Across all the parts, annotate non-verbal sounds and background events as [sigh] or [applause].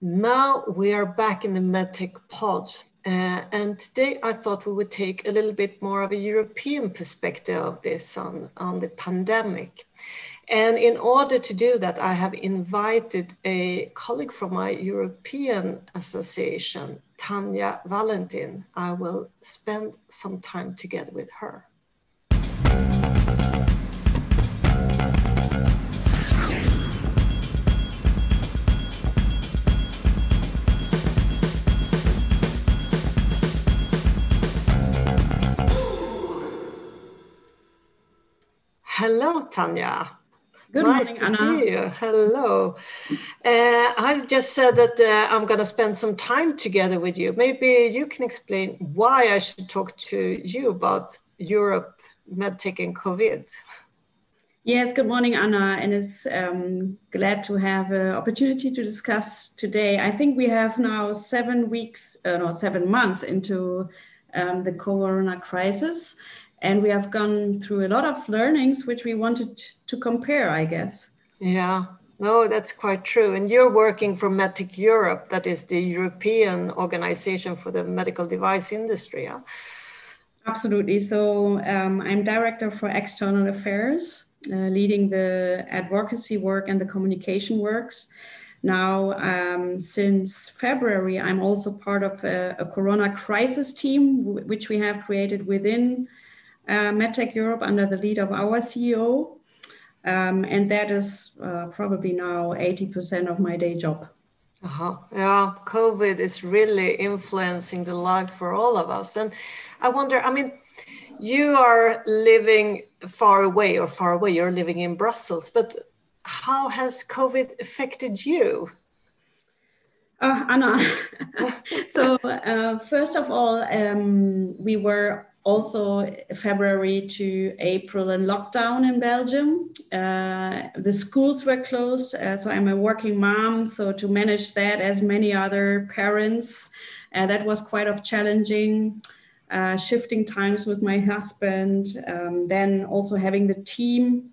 Now we are back in the MedTech pod. Uh, and today I thought we would take a little bit more of a European perspective of this on, on the pandemic. And in order to do that, I have invited a colleague from my European association, Tanya Valentin. I will spend some time together with her. Hello, Tanya. Good nice morning, to Anna. see you. Hello. Uh, I just said that uh, I'm going to spend some time together with you. Maybe you can explain why I should talk to you about Europe, MedTech, and COVID. Yes, good morning, Anna, and it's um, glad to have an opportunity to discuss today. I think we have now seven weeks, uh, no, seven months into um, the Corona crisis, and we have gone through a lot of learnings which we wanted to compare i guess. Yeah. No that's quite true. And you're working for medtech europe that is the european organization for the medical device industry yeah? absolutely. So um, i'm director for external affairs uh, leading the advocacy work and the communication works. Now um, since february i'm also part of a, a corona crisis team which we have created within uh, MedTech Europe under the lead of our CEO. Um, and that is uh, probably now 80% of my day job. Uh-huh. Yeah, COVID is really influencing the life for all of us. And I wonder, I mean, you are living far away or far away, you're living in Brussels, but how has COVID affected you? Uh, Anna, [laughs] so uh, first of all, um, we were also February to April in lockdown in Belgium. Uh, the schools were closed, uh, so I'm a working mom. So to manage that, as many other parents, uh, that was quite of challenging. Uh, shifting times with my husband, um, then also having the team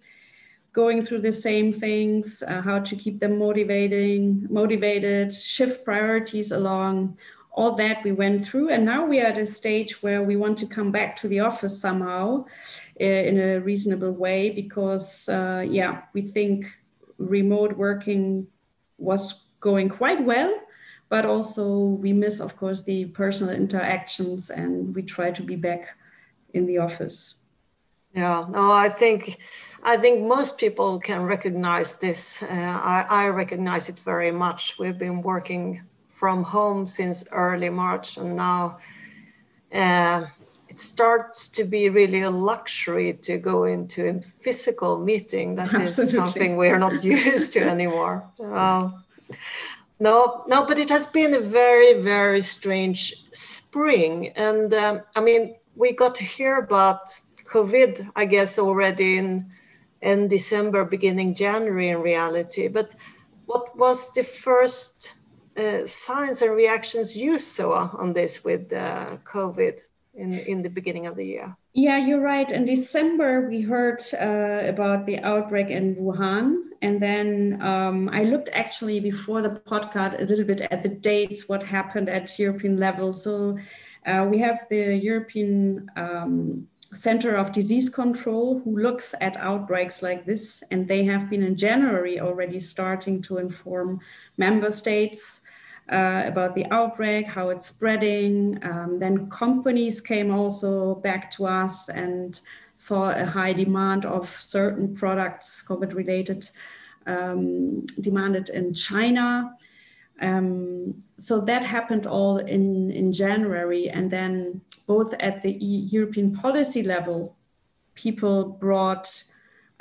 going through the same things, uh, how to keep them motivating, motivated, shift priorities along all that we went through. And now we are at a stage where we want to come back to the office somehow uh, in a reasonable way because, uh, yeah, we think remote working was going quite well. But also, we miss, of course, the personal interactions and we try to be back in the office. Yeah, no, I think I think most people can recognize this. Uh, I, I recognize it very much. We've been working from home since early March, and now uh, it starts to be really a luxury to go into a physical meeting. That Absolutely. is something we are not [laughs] used to anymore. Uh, no, no, but it has been a very, very strange spring, and um, I mean, we got to hear about COVID, I guess, already in in December, beginning January, in reality. But what was the first uh, signs and reactions you saw on this with uh, COVID in, in the beginning of the year? Yeah, you're right. In December, we heard uh, about the outbreak in Wuhan. And then um, I looked actually before the podcast a little bit at the dates, what happened at European level. So uh, we have the European um, Center of Disease Control who looks at outbreaks like this. And they have been in January already starting to inform member states uh, about the outbreak, how it's spreading. Um, then companies came also back to us and saw a high demand of certain products, COVID related, um, demanded in China. Um, so that happened all in, in January. And then, both at the European policy level, people brought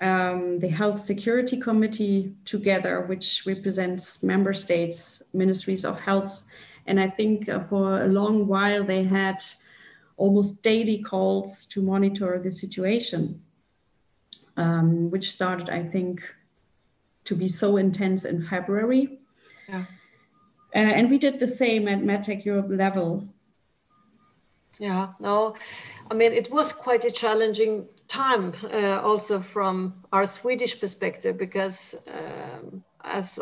um, the Health Security Committee together, which represents member states, ministries of health. And I think uh, for a long while they had almost daily calls to monitor the situation, um, which started, I think, to be so intense in February. Yeah. Uh, and we did the same at MedTech Europe level. Yeah, no, I mean, it was quite a challenging time uh, also from our Swedish perspective because um, as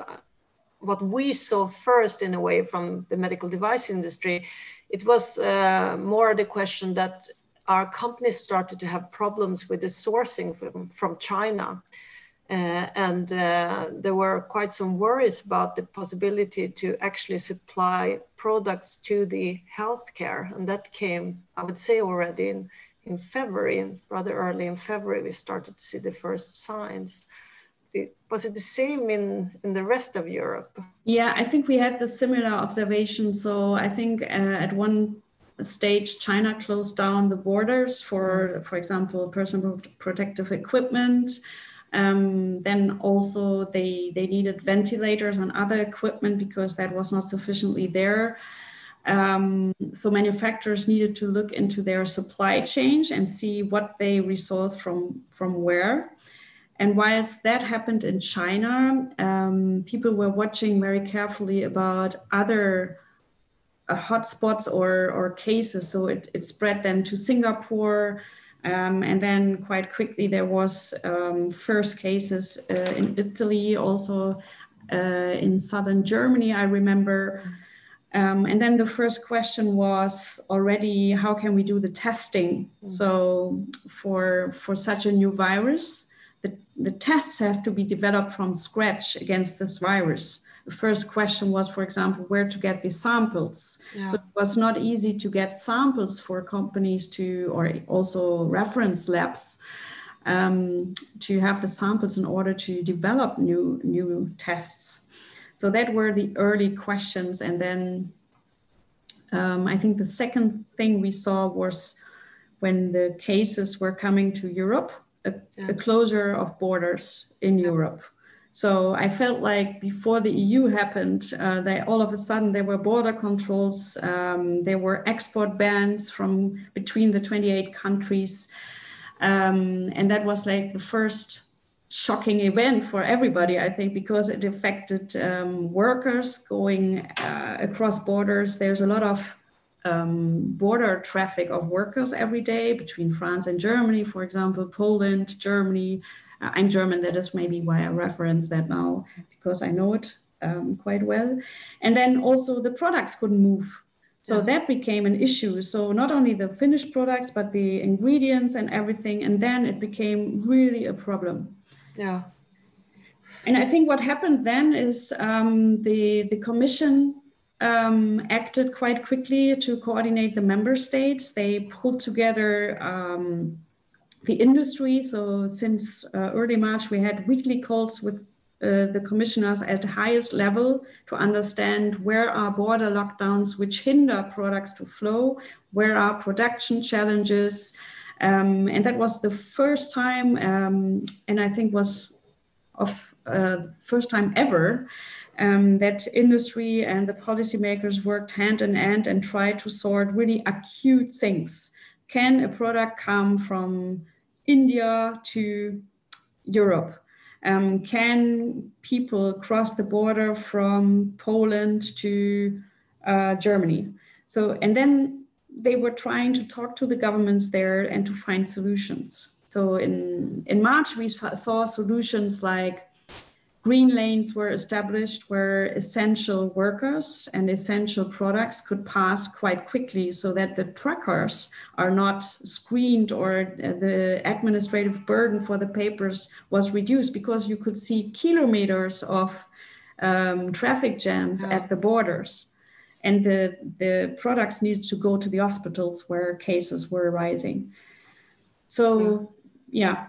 what we saw first in a way from the medical device industry, it was uh, more the question that our companies started to have problems with the sourcing from, from China. Uh, and uh, there were quite some worries about the possibility to actually supply products to the healthcare. And that came, I would say, already in, in February, rather early in February, we started to see the first signs was it the same in in the rest of Europe? Yeah, I think we had the similar observation. So I think uh, at one stage China closed down the borders for, for example, personal protective equipment. Um, then also they they needed ventilators and other equipment because that was not sufficiently there. Um, so manufacturers needed to look into their supply chain and see what they resource from from where. And whilst that happened in China, um, people were watching very carefully about other uh, hotspots or, or cases. So it, it spread then to Singapore. Um, and then quite quickly there was um, first cases uh, in Italy, also uh, in southern Germany, I remember. Um, and then the first question was already how can we do the testing? Mm-hmm. So for for such a new virus, the, the tests have to be developed from scratch against this virus. The first question was, for example, where to get the samples. Yeah. So it was not easy to get samples for companies to, or also reference labs, um, to have the samples in order to develop new new tests. So that were the early questions, and then um, I think the second thing we saw was when the cases were coming to Europe a, yeah. a closure of borders in yeah. Europe. So I felt like before the EU happened, uh, they all of a sudden there were border controls, um, there were export bans from between the 28 countries, um, and that was like the first shocking event for everybody, I think, because it affected um, workers going uh, across borders. There's a lot of um, border traffic of workers every day between France and Germany, for example, Poland, Germany. Uh, I'm German, that is maybe why I reference that now, because I know it um, quite well. And then also the products couldn't move. So yeah. that became an issue. So not only the finished products, but the ingredients and everything. And then it became really a problem. Yeah. And I think what happened then is um, the, the commission um, acted quite quickly to coordinate the member states. They pulled together um, the industry. So since uh, early March, we had weekly calls with uh, the commissioners at the highest level to understand where are border lockdowns which hinder products to flow, where are production challenges. Um, and that was the first time, um, and I think was of uh, first time ever um, that industry and the policymakers worked hand in hand and tried to sort really acute things. Can a product come from India to Europe? Um, can people cross the border from Poland to uh, Germany? So, and then they were trying to talk to the governments there and to find solutions. So in, in March, we saw solutions like Green lanes were established where essential workers and essential products could pass quite quickly so that the truckers are not screened or the administrative burden for the papers was reduced because you could see kilometers of um, traffic jams yeah. at the borders. And the, the products needed to go to the hospitals where cases were arising. So, yeah, yeah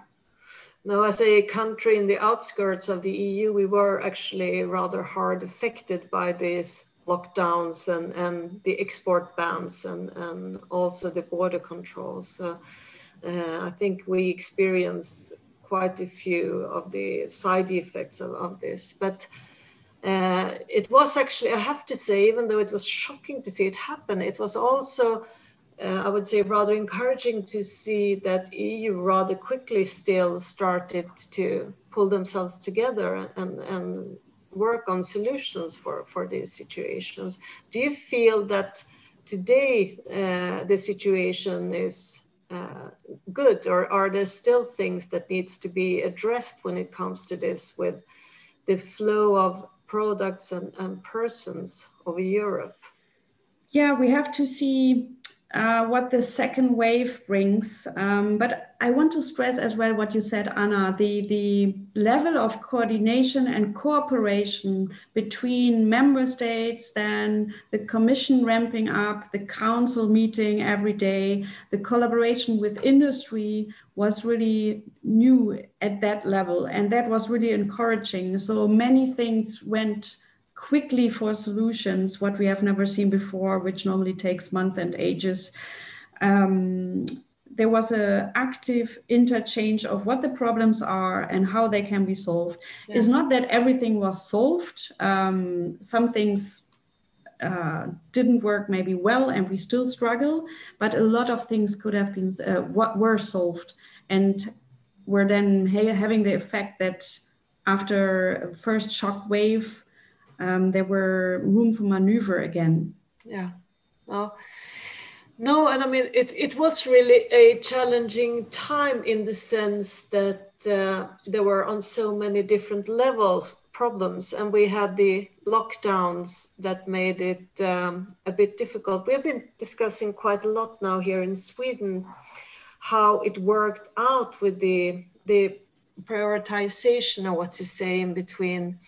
now, as a country in the outskirts of the EU, we were actually rather hard affected by these lockdowns and, and the export bans and, and also the border controls. So, uh, I think we experienced quite a few of the side effects of, of this. But uh, it was actually, I have to say, even though it was shocking to see it happen, it was also uh, I would say rather encouraging to see that EU rather quickly still started to pull themselves together and, and work on solutions for, for these situations. Do you feel that today uh, the situation is uh, good or are there still things that needs to be addressed when it comes to this with the flow of products and, and persons over Europe? Yeah, we have to see uh, what the second wave brings. Um, but I want to stress as well what you said, Anna, the, the level of coordination and cooperation between member states, then the commission ramping up, the council meeting every day, the collaboration with industry was really new at that level. And that was really encouraging. So many things went quickly for solutions, what we have never seen before, which normally takes months and ages. Um, there was an active interchange of what the problems are and how they can be solved. Yeah. It's not that everything was solved. Um, some things uh, didn't work maybe well and we still struggle, but a lot of things could have been uh, what were solved and were then ha- having the effect that after first shock wave um, there were room for maneuver again. Yeah. No, and I mean, it, it was really a challenging time in the sense that uh, there were on so many different levels problems, and we had the lockdowns that made it um, a bit difficult. We have been discussing quite a lot now here in Sweden how it worked out with the the prioritization or what to say in between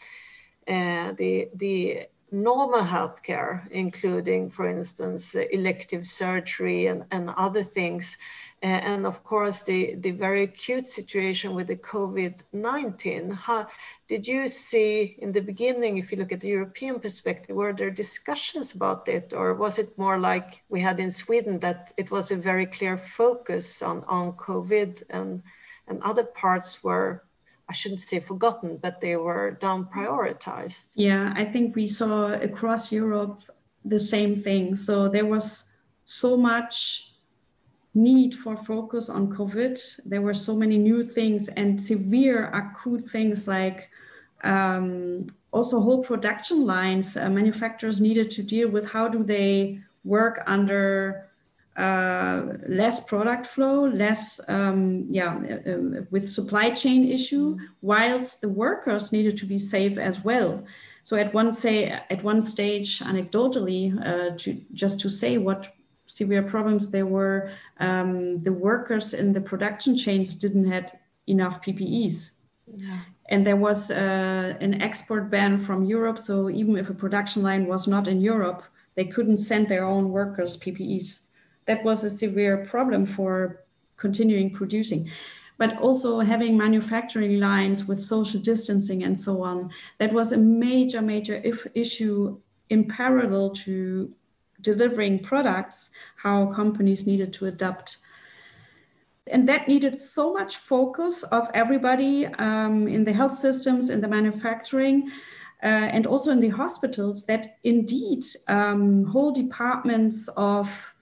the the normal healthcare, including, for instance, elective surgery and, and other things. Uh, and of course, the, the very acute situation with the COVID 19. How did you see in the beginning, if you look at the European perspective, were there discussions about it, or was it more like we had in Sweden that it was a very clear focus on, on COVID and, and other parts were I shouldn't say forgotten, but they were down prioritized. Yeah, I think we saw across Europe the same thing. So there was so much need for focus on COVID. There were so many new things and severe acute things like um, also whole production lines. Uh, manufacturers needed to deal with how do they work under uh, less product flow, less um, yeah, uh, uh, with supply chain issue, whilst the workers needed to be safe as well. So at one say at one stage, anecdotally, uh, to just to say what severe problems there were, um, the workers in the production chains didn't have enough PPEs. Yeah. And there was uh, an export ban from Europe. So even if a production line was not in Europe, they couldn't send their own workers PPEs that was a severe problem for continuing producing. But also having manufacturing lines with social distancing and so on that was a major major issue in parallel to delivering products how companies needed to adapt. And that needed so much focus of everybody um, in the health systems in the manufacturing uh, and also in the hospitals that indeed um, whole departments of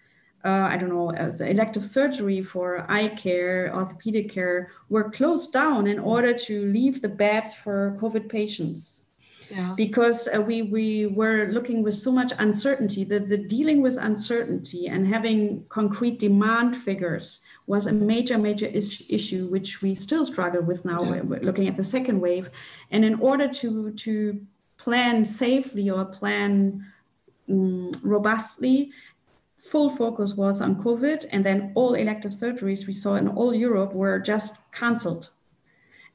uh, I don't know, as elective surgery for eye care, orthopedic care were closed down in order to leave the beds for COVID patients. Yeah. Because uh, we, we were looking with so much uncertainty that the dealing with uncertainty and having concrete demand figures was a major, major is- issue, which we still struggle with now, yeah. looking at the second wave. And in order to, to plan safely or plan um, robustly, full focus was on COVID, and then all elective surgeries we saw in all Europe were just cancelled.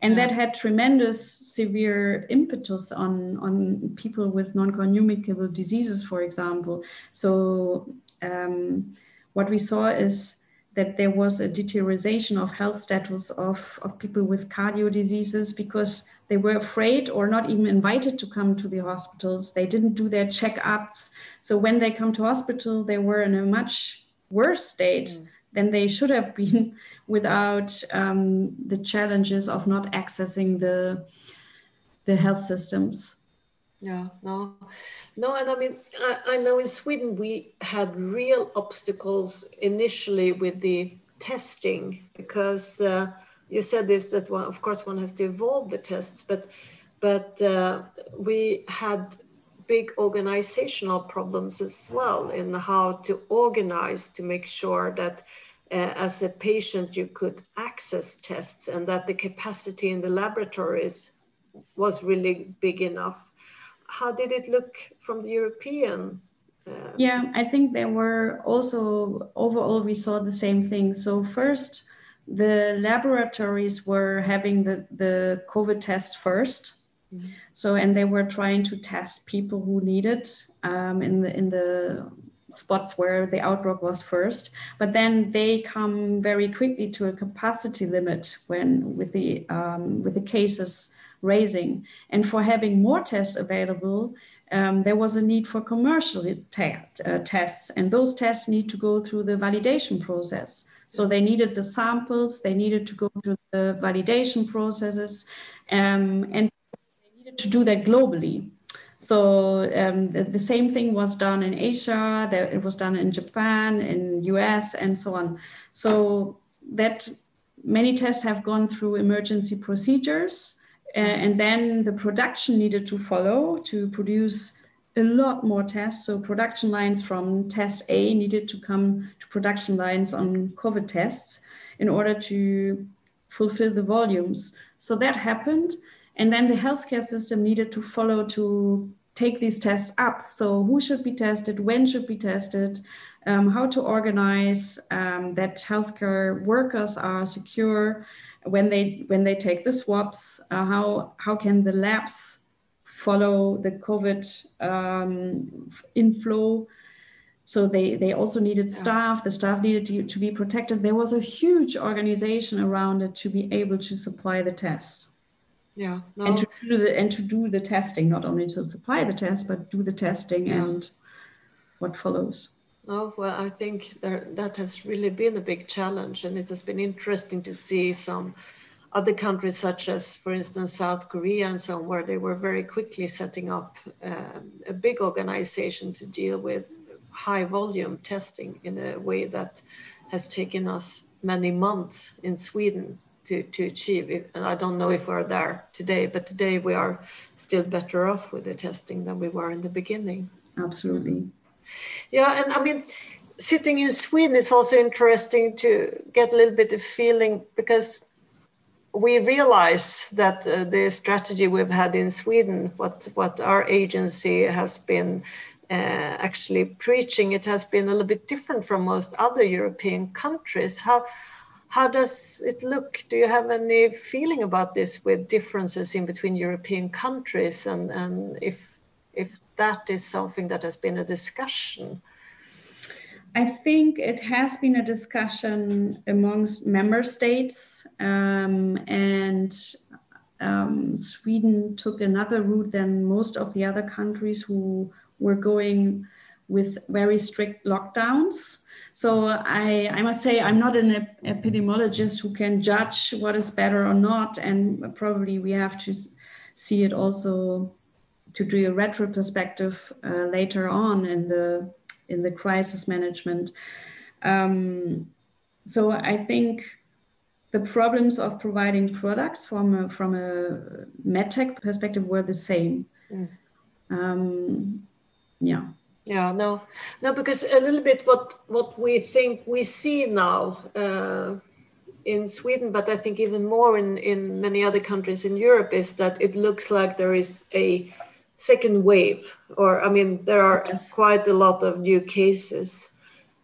And yeah. that had tremendous severe impetus on, on people with non-communicable diseases, for example. So um, what we saw is that there was a deterioration of health status of, of people with cardio diseases because they were afraid or not even invited to come to the hospitals. They didn't do their checkups. So when they come to hospital, they were in a much worse state mm. than they should have been [laughs] without um, the challenges of not accessing the the health systems. Yeah, no, no, and I mean, I, I know in Sweden we had real obstacles initially with the testing because. Uh, you said this that one, of course one has to evolve the tests, but but uh, we had big organizational problems as well in how to organize to make sure that uh, as a patient you could access tests and that the capacity in the laboratories was really big enough. How did it look from the European? Uh, yeah, I think there were also overall we saw the same thing. So first, the laboratories were having the, the COVID test 1st mm-hmm. So and they were trying to test people who needed um, in the in the spots where the outbreak was first. But then they come very quickly to a capacity limit when with the um, with the cases raising. And for having more tests available, um, there was a need for commercial uh, tests, and those tests need to go through the validation process. So they needed the samples, they needed to go through the validation processes, um, and they needed to do that globally. So um, the, the, same thing was done in Asia, there, it was done in Japan, in US, and so on. So that many tests have gone through emergency procedures uh, and then the production needed to follow to produce a lot more tests. So production lines from test A needed to come to production lines on COVID tests in order to fulfill the volumes. So that happened. And then the healthcare system needed to follow to take these tests up. So who should be tested, when should be tested, um, how to organize um, that healthcare workers are secure when they when they take the swabs, uh, how how can the labs follow the COVID um, inflow? So they they also needed staff. The staff needed to, to be protected. There was a huge organization around it to be able to supply the tests. Yeah, no. and to do the and to do the testing, not only to supply the test, but do the testing yeah. and what follows. Oh, well, I think there, that has really been a big challenge, and it has been interesting to see some other countries, such as, for instance, South Korea and so on, where they were very quickly setting up um, a big organization to deal with high volume testing in a way that has taken us many months in Sweden to, to achieve. And I don't know if we're there today, but today we are still better off with the testing than we were in the beginning. Absolutely. Yeah, and I mean, sitting in Sweden is also interesting to get a little bit of feeling because we realize that uh, the strategy we've had in Sweden, what what our agency has been uh, actually preaching, it has been a little bit different from most other European countries. How how does it look? Do you have any feeling about this with differences in between European countries and and if if that is something that has been a discussion. I think it has been a discussion amongst member states, um, and um, Sweden took another route than most of the other countries who were going with very strict lockdowns. So I, I must say I'm not an epidemiologist who can judge what is better or not, and probably we have to see it also to do a retrospective uh, later on in the in the crisis management. Um, so I think the problems of providing products from a, from a medtech perspective were the same. Mm. Um, yeah. Yeah, no, no, because a little bit what what we think we see now uh, in Sweden, but I think even more in in many other countries in Europe is that it looks like there is a second wave, or I mean, there are yes. quite a lot of new cases.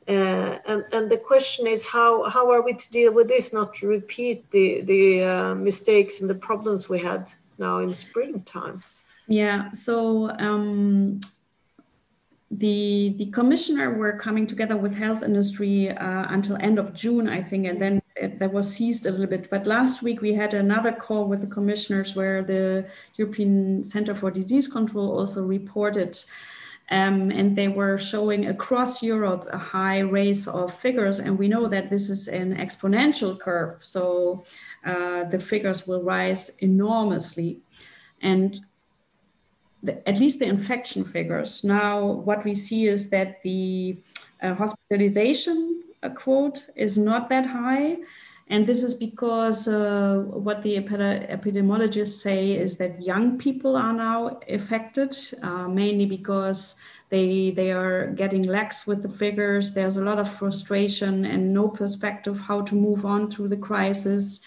Uh, and, and the question is how, how are we to deal with this, not to repeat the, the uh, mistakes and the problems we had now in springtime? Yeah, so um, the the commissioner were coming together with health industry uh, until end of June, I think, and then that was seized a little bit. But last week we had another call with the commissioners where the European Center for Disease Control also reported. Um, and they were showing across Europe a high raise of figures. And we know that this is an exponential curve. So uh, the figures will rise enormously. And the, at least the infection figures. Now, what we see is that the uh, hospitalization uh, quote is not that high. And this is because uh, what the epidemiologists say is that young people are now affected, uh, mainly because they, they are getting lax with the figures. There's a lot of frustration and no perspective how to move on through the crisis.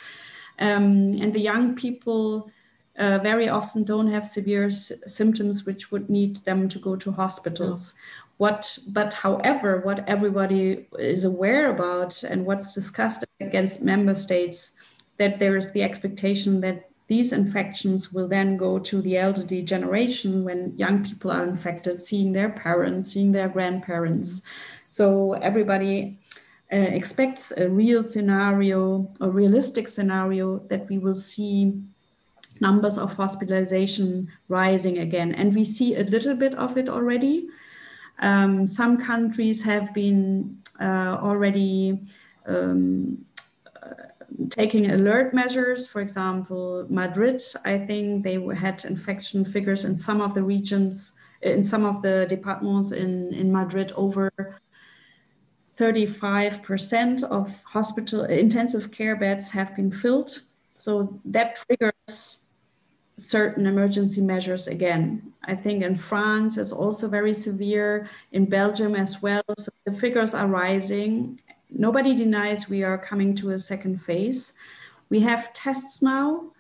Um, and the young people uh, very often don't have severe symptoms which would need them to go to hospitals. What, but however, what everybody is aware about and what's discussed against member states, that there is the expectation that these infections will then go to the elderly generation when young people are infected, seeing their parents, seeing their grandparents. So everybody uh, expects a real scenario, a realistic scenario that we will see numbers of hospitalization rising again. And we see a little bit of it already. Um, some countries have been uh, already um, uh, taking alert measures. For example, Madrid, I think they had infection figures in some of the regions, in some of the departments in, in Madrid over 35% of hospital intensive care beds have been filled. So that triggers certain emergency measures again. I think in France it's also very severe, in Belgium as well. So the figures are rising. Nobody denies we are coming to a second phase. We have tests now.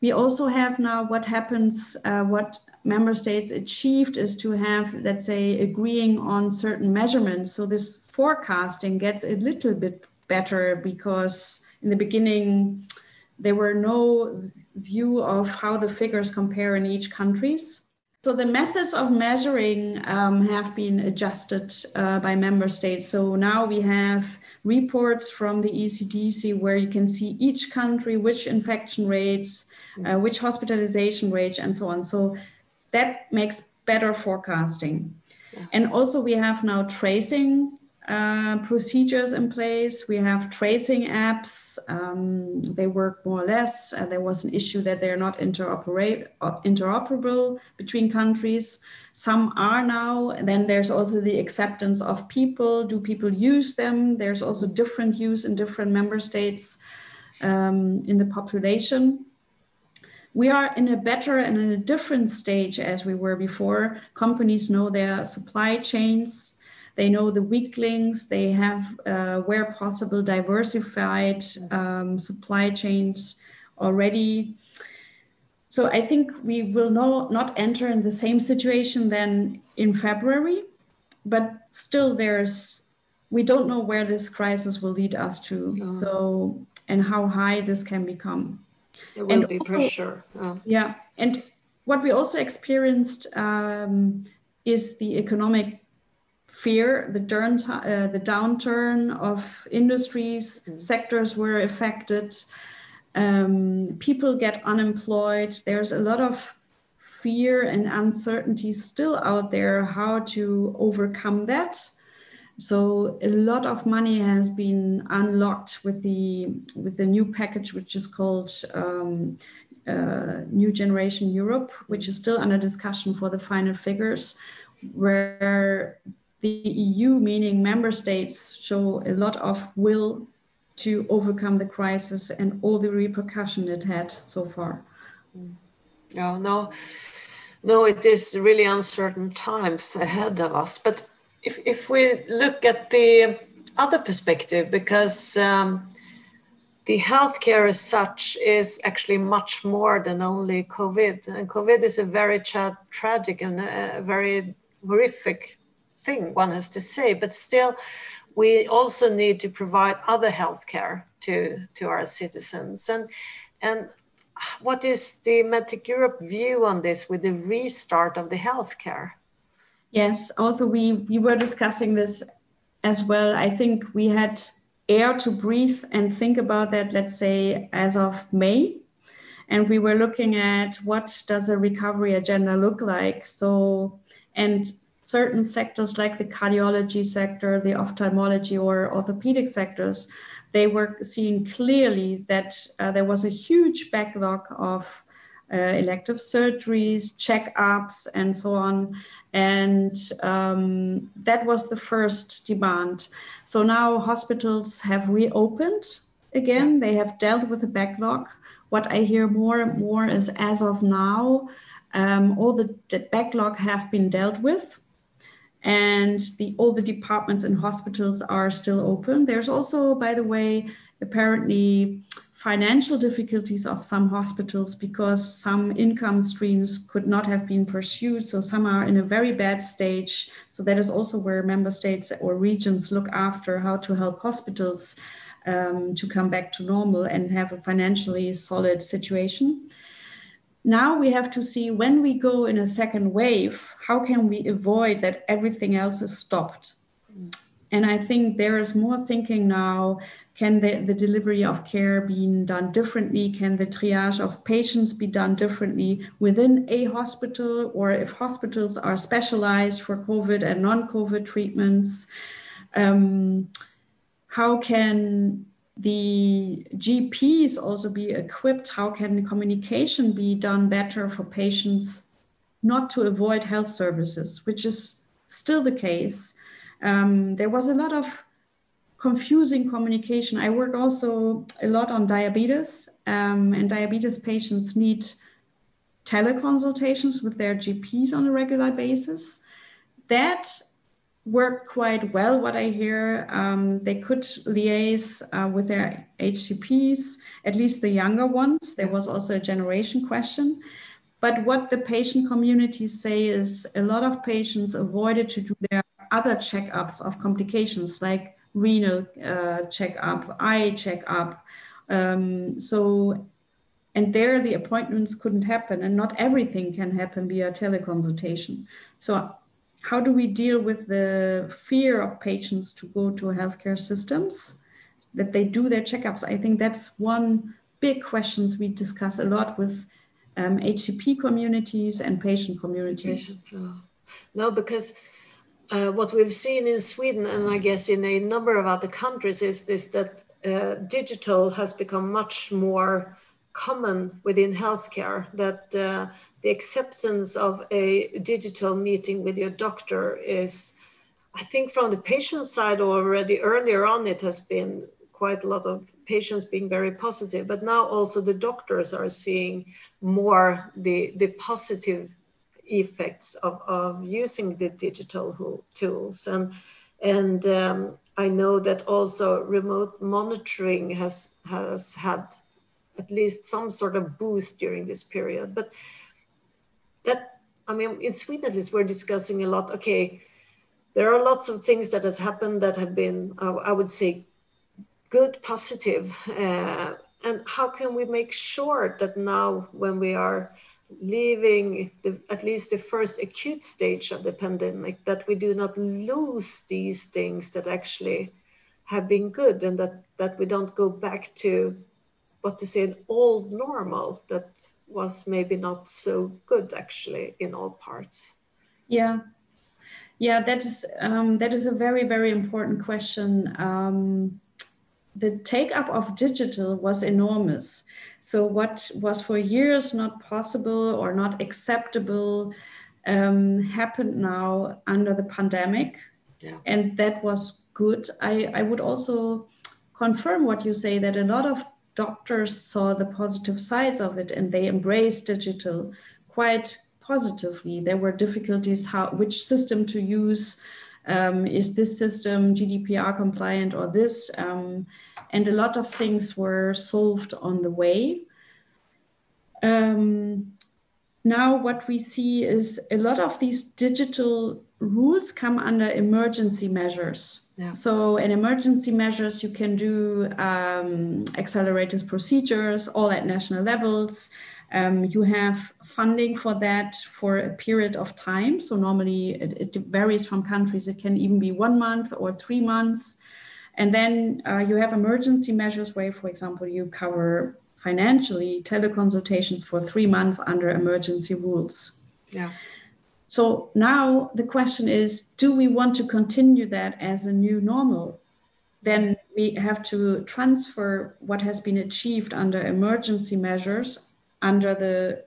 We also have now what happens, uh, what member states achieved is to have, let's say, agreeing on certain measurements. So this forecasting gets a little bit better because in the beginning, there were no view of how the figures compare in each countries. So the methods of measuring um, have been adjusted uh, by member states. So now we have reports from the ECDC where you can see each country, which infection rates, uh, which hospitalization rates, and so on. So that makes better forecasting. Yeah. And also we have now tracing uh, procedures in place. We have tracing apps. Um, they work more or less. Uh, there was an issue that they're not uh, interoperable between countries. Some are now. And then there's also the acceptance of people. Do people use them? There's also different use in different member states um, in the population. We are in a better and in a different stage as we were before. Companies know their supply chains they know the weak links. They have, uh, where possible, diversified um, supply chains already. So I think we will no, not enter in the same situation then in February, but still there's, we don't know where this crisis will lead us to. Oh. So, and how high this can become. There will and be also, pressure. Oh. Yeah. And what we also experienced um, is the economic fear the, turn, uh, the downturn of industries, mm-hmm. sectors were affected, um, people get unemployed. There's a lot of fear and uncertainty still out there how to overcome that. So a lot of money has been unlocked with the with the new package, which is called um, uh, New Generation Europe, which is still under discussion for the final figures, where the EU, meaning member states, show a lot of will to overcome the crisis and all the repercussion it had so far. Yeah, no, no, it is really uncertain times ahead of us. But if, if we look at the other perspective, because um, the healthcare as such is actually much more than only COVID. And COVID is a very tra- tragic and a very horrific thing one has to say, but still, we also need to provide other healthcare to to our citizens. And and what is the Medtech Europe view on this with the restart of the healthcare? Yes, also we we were discussing this as well. I think we had air to breathe and think about that. Let's say as of May, and we were looking at what does a recovery agenda look like. So and certain sectors like the cardiology sector, the ophthalmology or orthopedic sectors, they were seeing clearly that uh, there was a huge backlog of uh, elective surgeries, checkups, and so on. And um, that was the first demand. So now hospitals have reopened again, they have dealt with the backlog. What I hear more and more is as of now, um, all the, the backlog have been dealt with and the all the departments and hospitals are still open. There's also, by the way, apparently financial difficulties of some hospitals because some income streams could not have been pursued. So some are in a very bad stage. So that is also where member states or regions look after how to help hospitals um, to come back to normal and have a financially solid situation. Now we have to see when we go in a second wave, how can we avoid that everything else is stopped? And I think there is more thinking now can the, the delivery of care be done differently? Can the triage of patients be done differently within a hospital? Or if hospitals are specialized for COVID and non COVID treatments, um, how can the GPs also be equipped? How can communication be done better for patients not to avoid health services, which is still the case? Um, there was a lot of confusing communication. I work also a lot on diabetes, um, and diabetes patients need teleconsultations with their GPs on a regular basis. That worked quite well, what I hear. Um, they could liaise uh, with their HCPs, at least the younger ones. There was also a generation question. But what the patient communities say is a lot of patients avoided to do their other checkups of complications like renal uh, checkup, eye checkup. Um, so, and there the appointments couldn't happen, and not everything can happen via teleconsultation. So, how do we deal with the fear of patients to go to healthcare systems that they do their checkups? I think that's one big questions we discuss a lot with um, HCP communities and patient communities. No, because uh, what we've seen in Sweden and I guess in a number of other countries is this that uh, digital has become much more common within healthcare that uh, the acceptance of a digital meeting with your doctor is I think from the patient side already earlier on it has been quite a lot of patients being very positive but now also the doctors are seeing more the the positive effects of, of using the digital tools. And, and um, I know that also remote monitoring has, has had at least some sort of boost during this period. But that, I mean, in Sweden at least, we're discussing a lot, okay, there are lots of things that has happened that have been, uh, I would say, good, positive. Uh, and how can we make sure that now when we are leaving the, at least the first acute stage of the pandemic, that we do not lose these things that actually have been good and that, that we don't go back to what to say an old normal that was maybe not so good actually in all parts. Yeah. Yeah, that is um, that is a very very important question. Um, the take up of digital was enormous. So, what was for years not possible or not acceptable um, happened now under the pandemic. Yeah. And that was good. I, I would also confirm what you say that a lot of doctors saw the positive sides of it and they embraced digital quite positively. There were difficulties how which system to use. Um, is this system GDPR compliant or this? Um, and a lot of things were solved on the way. Um, now, what we see is a lot of these digital rules come under emergency measures. Yeah. So, in emergency measures, you can do um, accelerated procedures all at national levels. Um, you have funding for that for a period of time. So, normally it, it, varies from countries. It can even be one month or three months. And then uh, you have emergency measures where, for example, you cover financially teleconsultations for three months under emergency rules. Yeah. So now the question is do we want to continue that as a new normal? Then we have to transfer what has been achieved under emergency measures under the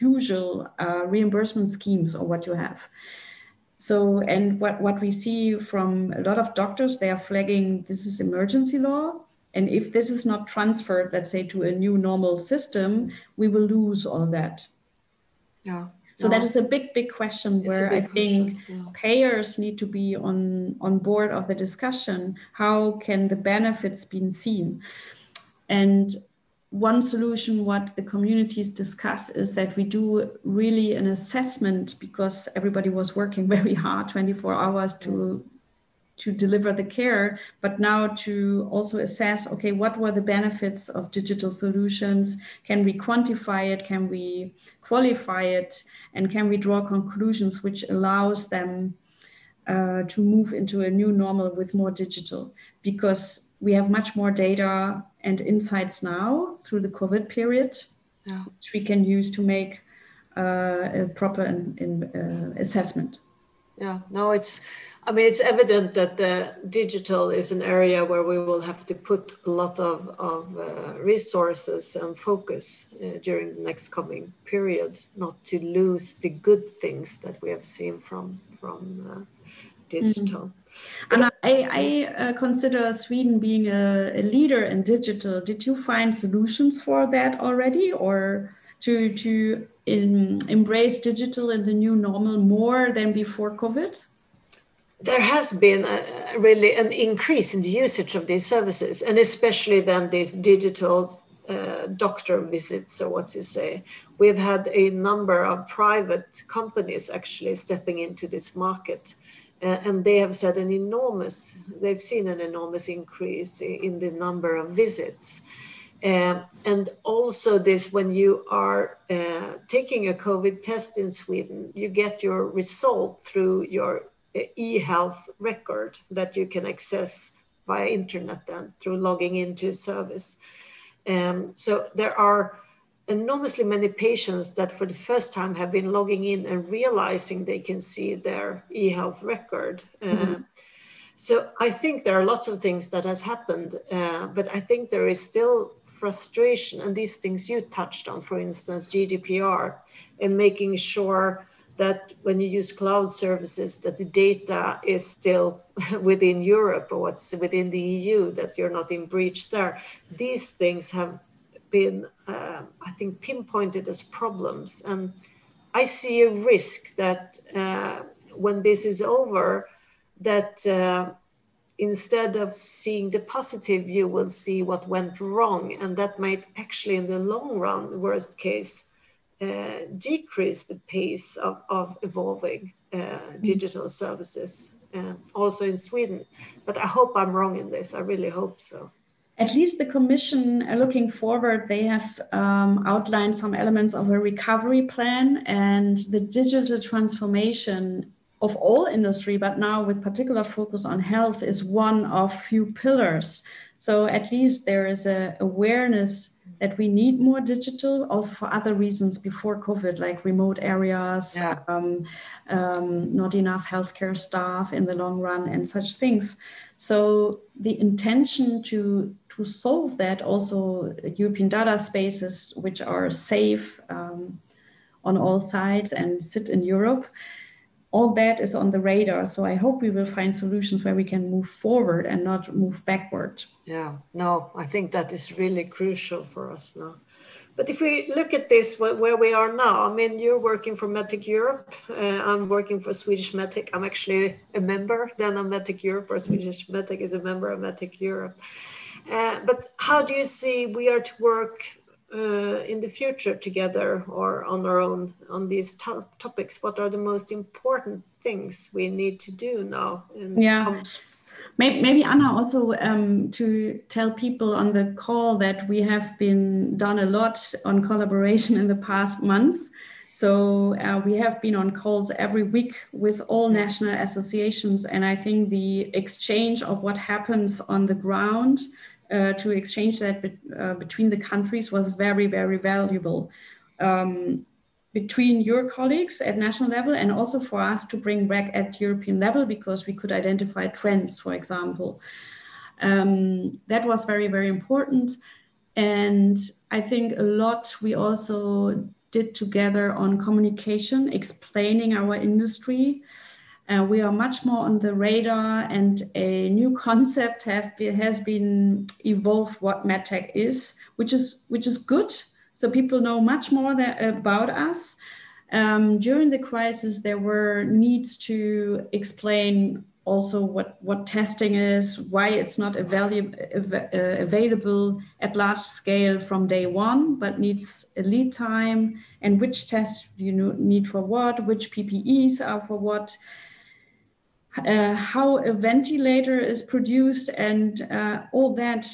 usual uh, reimbursement schemes or what you have. So, and what, what we see from a lot of doctors, they are flagging this is emergency law. And if this is not transferred, let's say, to a new normal system, we will lose all that. Yeah. So that oh. is a big, big question it's where big I think yeah. payers need to be on, on board of the discussion. How can the benefits be seen? And one solution what the communities discuss is that we do really an assessment because everybody was working [laughs] very hard 24 hours to to deliver the care but now to also assess okay what were the benefits of digital solutions can we quantify it can we qualify it and can we draw conclusions which allows them uh, to move into a new normal with more digital because we have much more data and insights now through the COVID period, yeah. which we can use to make uh, a proper in, in, uh, assessment. Yeah, no, it's, I mean, it's evident that the digital is an area where we will have to put a lot of, of uh, resources and focus uh, during the next coming period, not to lose the good things that we have seen from, from uh, digital. Mm-hmm. And I, I uh, consider Sweden being a, a, leader in digital. Did you find solutions for that already, or to to in, embrace digital in the new normal more than before COVID? There has been a, really an increase in the usage of these services, and especially then these digital uh, doctor visits, or what you say. We've had a number of private companies actually stepping into this market uh, and they have said an enormous, they've seen an enormous increase in the number of visits. Uh, and also this, when you are uh, taking a COVID test in Sweden, you get your result through your e-health record that you can access via internet then through logging into a service. Um, so there are enormously many patients that for the first time have been logging in and realizing they can see their e-health record. Mm-hmm. Uh, so I think there are lots of things that has happened, uh, but I think there is still frustration and these things you touched on, for instance, GDPR and making sure that when you use cloud services that the data is still [laughs] within Europe or what's within the EU, that you're not in breach there. These things have been, uh, I think, pinpointed as problems. And I see a risk that uh, when this is over, that uh, instead of seeing the positive, you will see what went wrong. And that might actually, in the long run, worst case, decrease the pace of, of evolving uh, mm. digital services, uh, also in Sweden. But I hope I'm wrong in this. I really hope so at least the commission uh, looking forward they have um, outlined some elements of a recovery plan and the digital transformation of all industry but now with particular focus on health is one of few pillars so at least there is a awareness that we need more digital also for other reasons before covid like remote areas yeah. um, um, not enough healthcare staff in the long run and such things so the intention to to solve that, also European data spaces which are safe um, on all sides and sit in Europe, all that is on the radar. So I hope we will find solutions where we can move forward and not move backward. Yeah, no, I think that is really crucial for us now. But if we look at this, where we are now, I mean, you're working for Medtech Europe. Uh, I'm working for Swedish Medtech. I'm actually a member then of Medtech Europe, or Swedish Medtech is a member of Medtech Europe. Uh, but how do you see we are to work uh, in the future together or on our own on these to topics? What are the most important things we need to do now? yeah. Maybe, maybe Anna also um, to tell people on the call that we have been done a lot on collaboration in the past months. So uh, we have been on calls every week with all national associations, and I think the exchange of what happens on the ground uh, to exchange that be, uh, between the countries was very, very valuable. Um, between your colleagues at national level and also for us to bring back at European level because we could identify trends, for example. Um, that was very, very important. And I think a lot we also did together on communication, explaining our industry. Uh, we are much more on the radar, and a new [laughs] concept been, has been evolved. What medtech is, which is which is good so people know much more that, about us. Um, during the crisis, there were needs to explain also what, what testing is, why it's not available, uh, available at large scale from day one, but needs a lead time, and which tests you need for what, which PPEs are for what, uh, how a ventilator is produced, and uh, all that.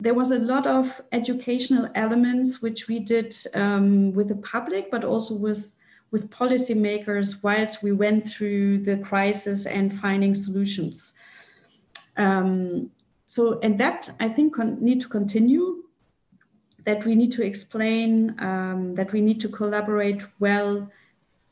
There was a lot of educational elements which we did um, with the public, but also with with policymakers whilst we went through the crisis and finding solutions. Um, so, and that I think con- need to continue. That we need to explain. Um, that we need to collaborate well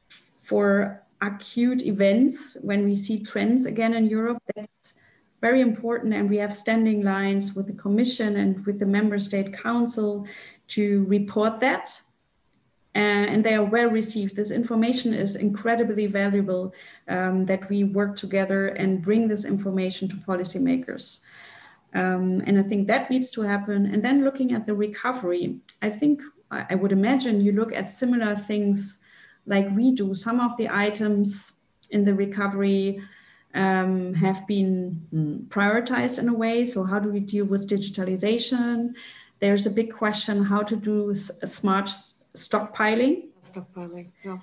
for acute events when we see trends again in Europe. That's very important, and we have standing lines with the Commission and with the Member State Council to report that uh, and they are well received. This information is incredibly valuable um, that we work together and bring this information to policymakers. Um, and I think that needs to happen. And then looking at the recovery, I think I would imagine you look at similar things like we do. Some of the items in the recovery um, have been prioritized in a way. So, how do we deal with digitalization? There's a big question how to do smart stockpiling. Stockpiling, yeah.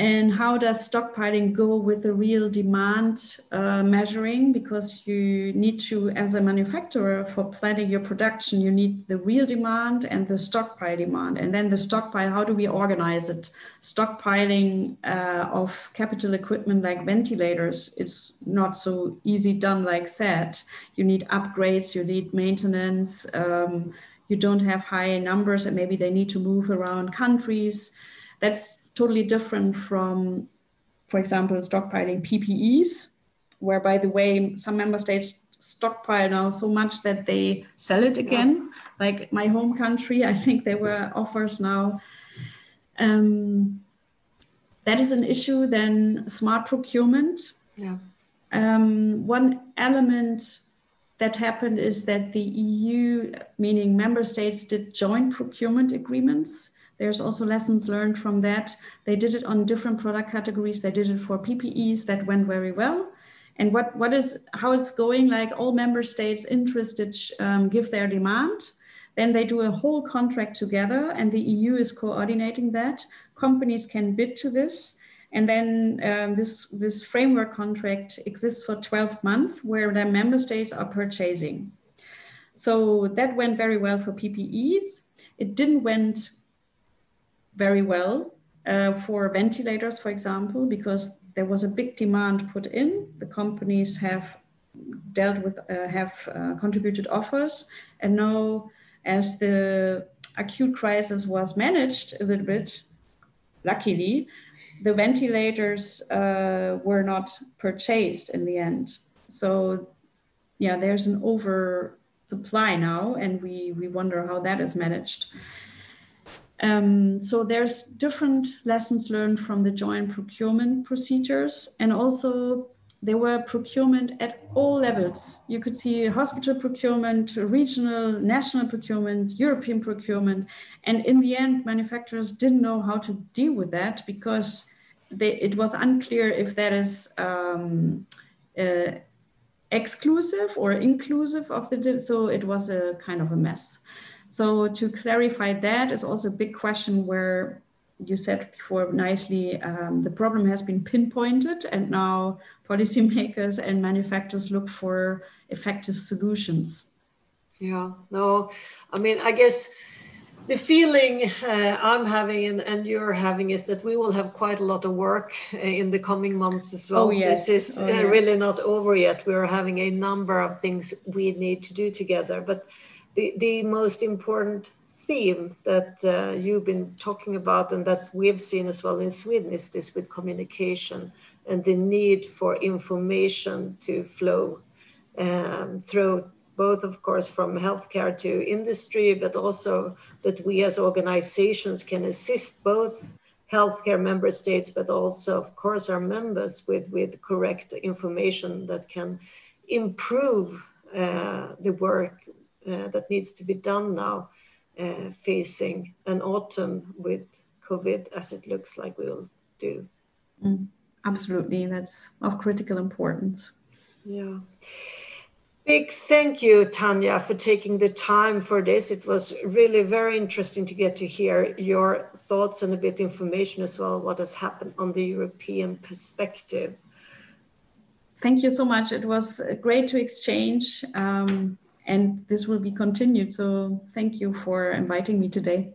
And how does stockpiling go with the real demand uh, measuring? Because you need to, as a manufacturer, for planning your production, you need the real demand and the stockpile demand. And then the stockpile, how do we organize it? Stockpiling uh, of capital equipment like ventilators is not so easy done like said You need upgrades, you need maintenance. Um, you don't have high numbers and maybe they need to move around countries. That's totally different from, for example, stockpiling PPEs, where, by the way, some member states stockpile now so much that they sell it again. Yeah. Like my home country, I think there were offers now. Um, that is an issue. Then smart procurement. Yeah. Um, one element that happened is that the EU, meaning member states, did joint procurement agreements. There's also lessons learned from that. They did it on different product categories. They did it for PPEs that went very well. And what, what is how it's going? Like all member states interested um, give their demand. Then they do a whole contract together, and the EU is coordinating that. Companies can bid to this and then um, this, this framework contract exists for 12 months where the member states are purchasing. So that went very well for PPEs. It didn't went very well uh, for ventilators, for example, because there was a big demand put in. The companies have dealt with, uh, have uh, contributed offers. And now as the acute crisis was managed a little bit, luckily, the ventilators uh, were not purchased in the end. So, yeah, there's an oversupply now, and we we wonder how that is managed. Um, so there's different lessons learned from the joint procurement procedures, and also there were procurement at all levels. You could see hospital procurement, regional, national procurement, European procurement. And in the end, manufacturers didn't know how to deal with that because they, it was unclear if that is um, uh, exclusive or inclusive of the, so it was a kind of a mess. So to clarify that is also a big question where you said before nicely, um, the problem has been pinpointed and now policymakers and manufacturers look for effective solutions. Yeah, no, I mean, I guess the feeling uh, I'm having and, and, you're having is that we will have quite a lot of work uh, in the coming months as well. Oh, yes. This is oh, uh, yes. really not over yet. We're having a number of things we need to do together. But the, the most important theme that uh, you've been talking about and that we've seen as well in Sweden is this with communication and the need for information to flow um, through both of course from healthcare to industry but also that we as organizations can assist both healthcare member states but also of course our members with with correct information that can improve uh, the work that needs to be done now uh, facing an autumn with COVID as it looks like we will do. Mm, absolutely, that's of critical importance. Yeah. Big thank you, Tanya, for taking the time for this. It was really very interesting to get to hear your thoughts and a bit information as well, what has happened on the European perspective. Thank you so much. It was great to exchange, um, and this will be continued. So thank you for inviting me today.